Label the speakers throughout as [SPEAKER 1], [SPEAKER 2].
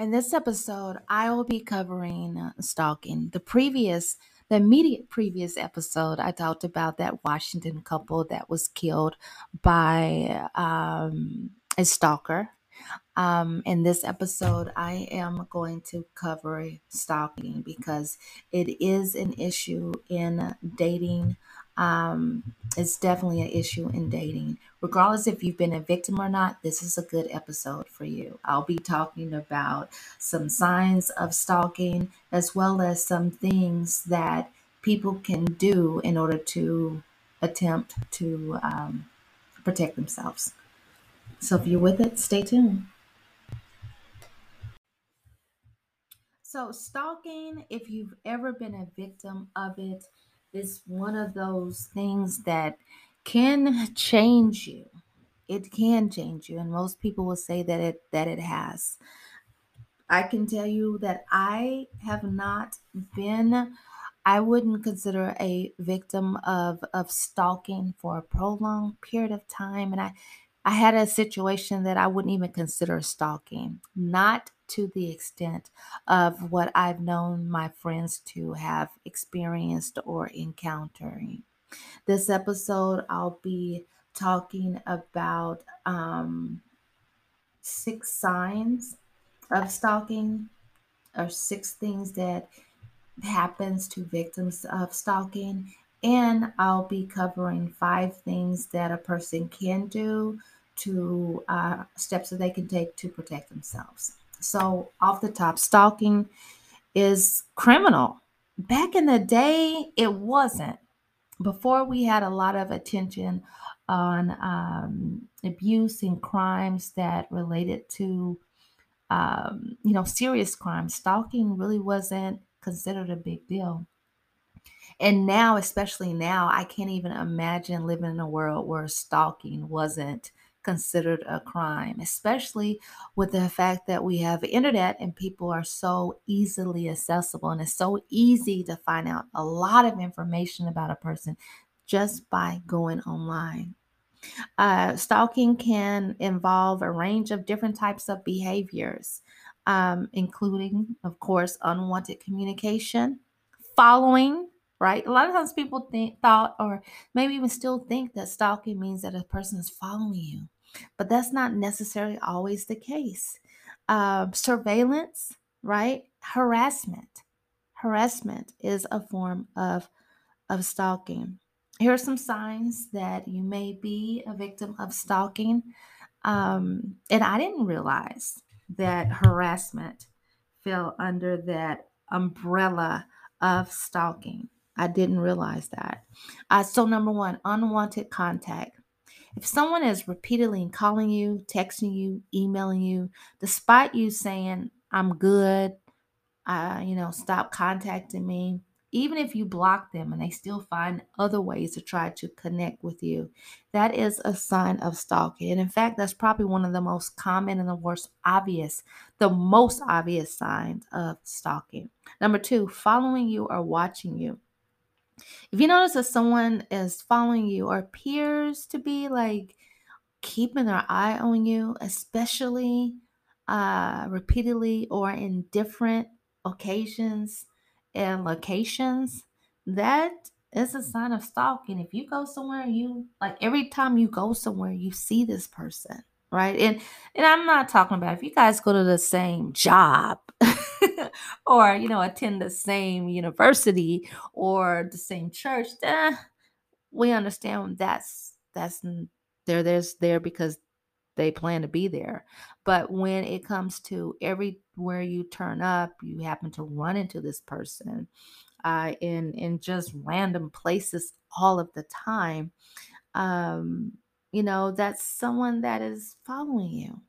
[SPEAKER 1] In this episode, I will be covering uh, stalking. The previous, the immediate previous episode, I talked about that Washington couple that was killed by um, a stalker. Um, in this episode, I am going to cover stalking because it is an issue in dating um, it's definitely an issue in dating. Regardless if you've been a victim or not, this is a good episode for you. I'll be talking about some signs of stalking as well as some things that people can do in order to attempt to um, protect themselves. So if you're with it, stay tuned. So, stalking, if you've ever been a victim of it, is one of those things that can change you. It can change you, and most people will say that it that it has. I can tell you that I have not been I wouldn't consider a victim of of stalking for a prolonged period of time and I I had a situation that I wouldn't even consider stalking, not to the extent of what I've known my friends to have experienced or encountering. This episode, I'll be talking about um, six signs of stalking or six things that happens to victims of stalking and I'll be covering five things that a person can do to uh, steps that they can take to protect themselves. So, off the top, stalking is criminal. Back in the day, it wasn't. Before we had a lot of attention on um, abuse and crimes that related to, um, you know, serious crimes, stalking really wasn't considered a big deal. And now, especially now, I can't even imagine living in a world where stalking wasn't considered a crime, especially with the fact that we have internet and people are so easily accessible and it's so easy to find out a lot of information about a person just by going online. Uh, stalking can involve a range of different types of behaviors, um, including, of course, unwanted communication, following, right? A lot of times people think thought or maybe even still think that stalking means that a person is following you, but that's not necessarily always the case. Uh, surveillance, right? Harassment. Harassment is a form of of stalking. Here are some signs that you may be a victim of stalking. Um, and I didn't realize that harassment fell under that umbrella of stalking. I didn't realize that. Uh, so, number one, unwanted contact. If someone is repeatedly calling you, texting you, emailing you, despite you saying, I'm good, uh, you know, stop contacting me, even if you block them and they still find other ways to try to connect with you, that is a sign of stalking. And in fact, that's probably one of the most common and the worst obvious, the most obvious signs of stalking. Number two, following you or watching you. If you notice that someone is following you or appears to be like keeping their eye on you, especially uh, repeatedly or in different occasions and locations, that is a sign of stalking. If you go somewhere, you like every time you go somewhere, you see this person, right? And and I'm not talking about if you guys go to the same job or you know attend the same university or the same church eh, we understand that's that's they're there's there because they plan to be there but when it comes to everywhere you turn up you happen to run into this person uh, in in just random places all of the time um you know that's someone that is following you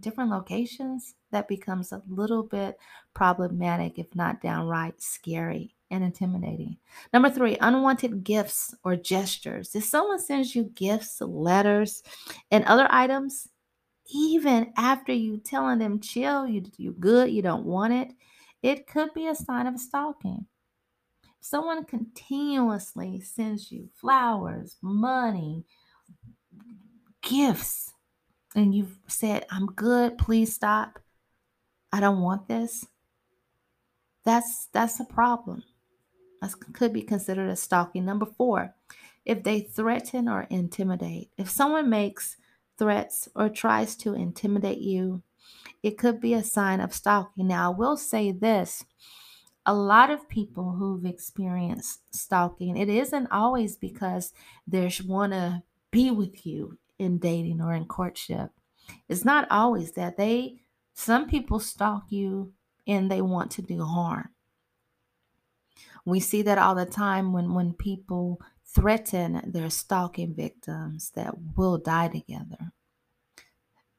[SPEAKER 1] different locations, that becomes a little bit problematic, if not downright scary and intimidating. Number three, unwanted gifts or gestures. If someone sends you gifts, letters, and other items, even after you telling them chill, you you good, you don't want it, it could be a sign of stalking. If someone continuously sends you flowers, money, gifts, and you've said, I'm good, please stop, I don't want this, that's that's a problem. That could be considered as stalking. Number four, if they threaten or intimidate. If someone makes threats or tries to intimidate you, it could be a sign of stalking. Now, I will say this a lot of people who've experienced stalking, it isn't always because they want to be with you in dating or in courtship. It's not always that. They, some people stalk you and they want to do harm. We see that all the time when, when people threaten their stalking victims that will die together.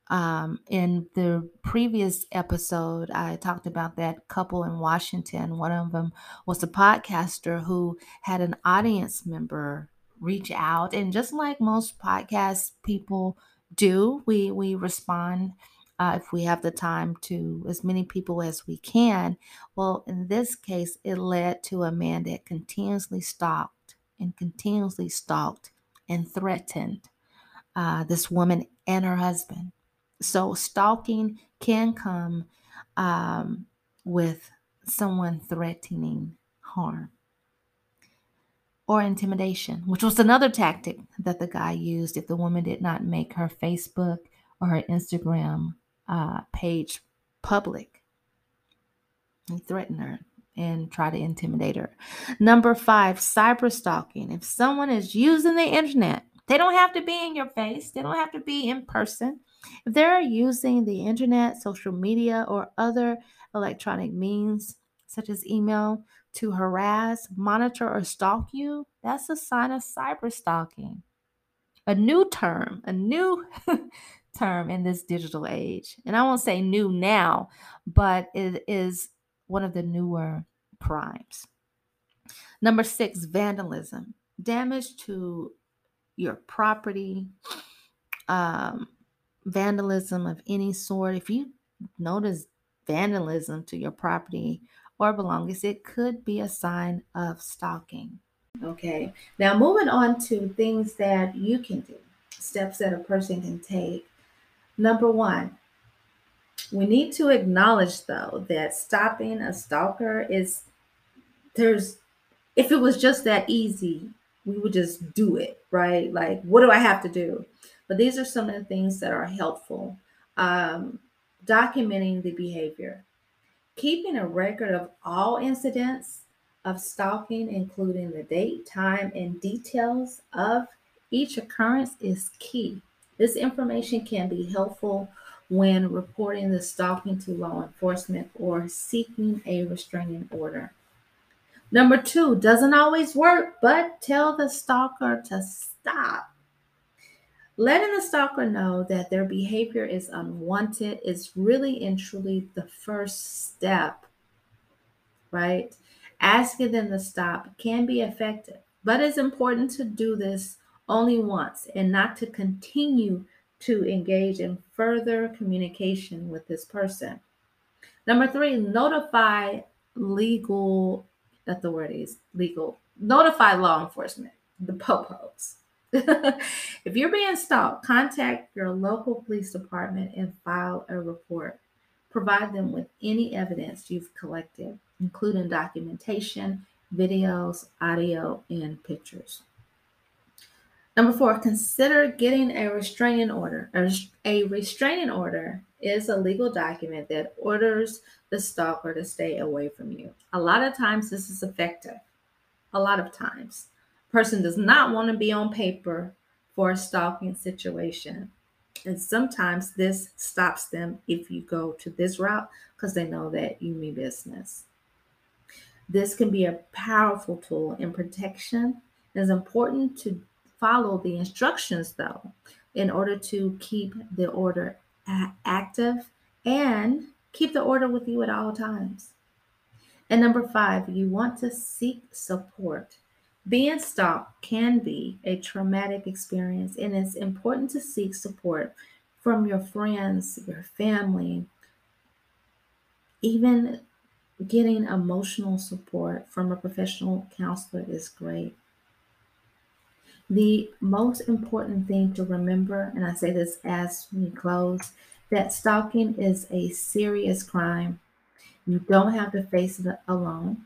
[SPEAKER 1] Um, in the previous episode, I talked about that couple in Washington. One of them was a podcaster who had an audience member reach out, and just like most podcast people do, we we respond uh, if we have the time to as many people as we can. Well, in this case, it led to a man that continuously stalked and continuously stalked and threatened uh, this woman and her husband. So, stalking can come um, with someone threatening harm or intimidation, which was another tactic that the guy used if the woman did not make her Facebook or her Instagram uh, page public. He threatened her and try to intimidate her. Number five, cyber stalking. If someone is using the internet, they don't have to be in your face, they don't have to be in person. If they're using the internet, social media, or other electronic means, such as email, to harass, monitor, or stalk you, that's a sign of cyber stalking. A new term, a new term in this digital age. And I won't say new now, but it is one of the newer crimes. Number six, vandalism. Damage to your property, um, vandalism of any sort. If you notice vandalism to your property or belongings, it could be a sign of stalking. Okay, now moving on to things that you can do, steps that a person can take Number one, we need to acknowledge though that stopping a stalker is there's if it was just that easy, we would just do it, right? Like, what do I have to do? But these are some of the things that are helpful. Um, documenting the behavior, keeping a record of all incidents of stalking, including the date, time, and details of each occurrence, is key. This information can be helpful when reporting the stalking to law enforcement or seeking a restraining order. Number two, doesn't always work, but tell the stalker to stop. Letting the stalker know that their behavior is unwanted is really and truly the first step, right? Asking them to stop can be effective, but it's important to do this only once and not to continue to engage in further communication with this person. Number three, notify legal authorities, legal, notify law enforcement, the popos. if you're being stalked, contact your local police department and file a report. Provide them with any evidence you've collected, including documentation, videos, audio, and pictures. Number four, consider getting a restraining order. A restraining order is a legal document that orders the stalker to stay away from you. A lot of times, this is effective. A lot of times, person does not want to be on paper for a stalking situation. And sometimes this stops them if you go to this route because they know that you mean business. This can be a powerful tool in protection. It is important to follow the instructions though in order to keep the order active and keep the order with you at all times. And number five, you want to seek support. Being stalked can be a traumatic experience, and it's important to seek support from your friends, your family, even getting emotional support from a professional counselor is great. The most important thing to remember, and I say this as we close, that stalking is a serious crime. You don't have to face it alone.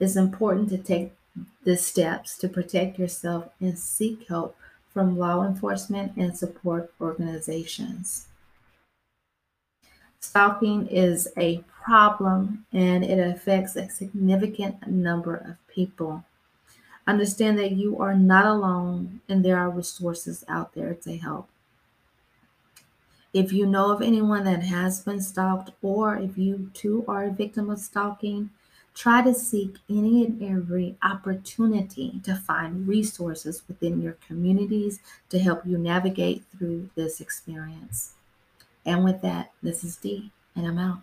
[SPEAKER 1] It's important to take the steps to protect yourself and seek help from law enforcement and support organizations. Stalking is a problem and it affects a significant number of people. Understand that you are not alone and there are resources out there to help. If you know of anyone that has been stalked, or if you too are a victim of stalking, try to seek any and every opportunity to find resources within your communities to help you navigate through this experience. And with that, this is Dee, and I'm out.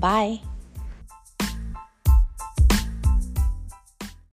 [SPEAKER 2] Bye.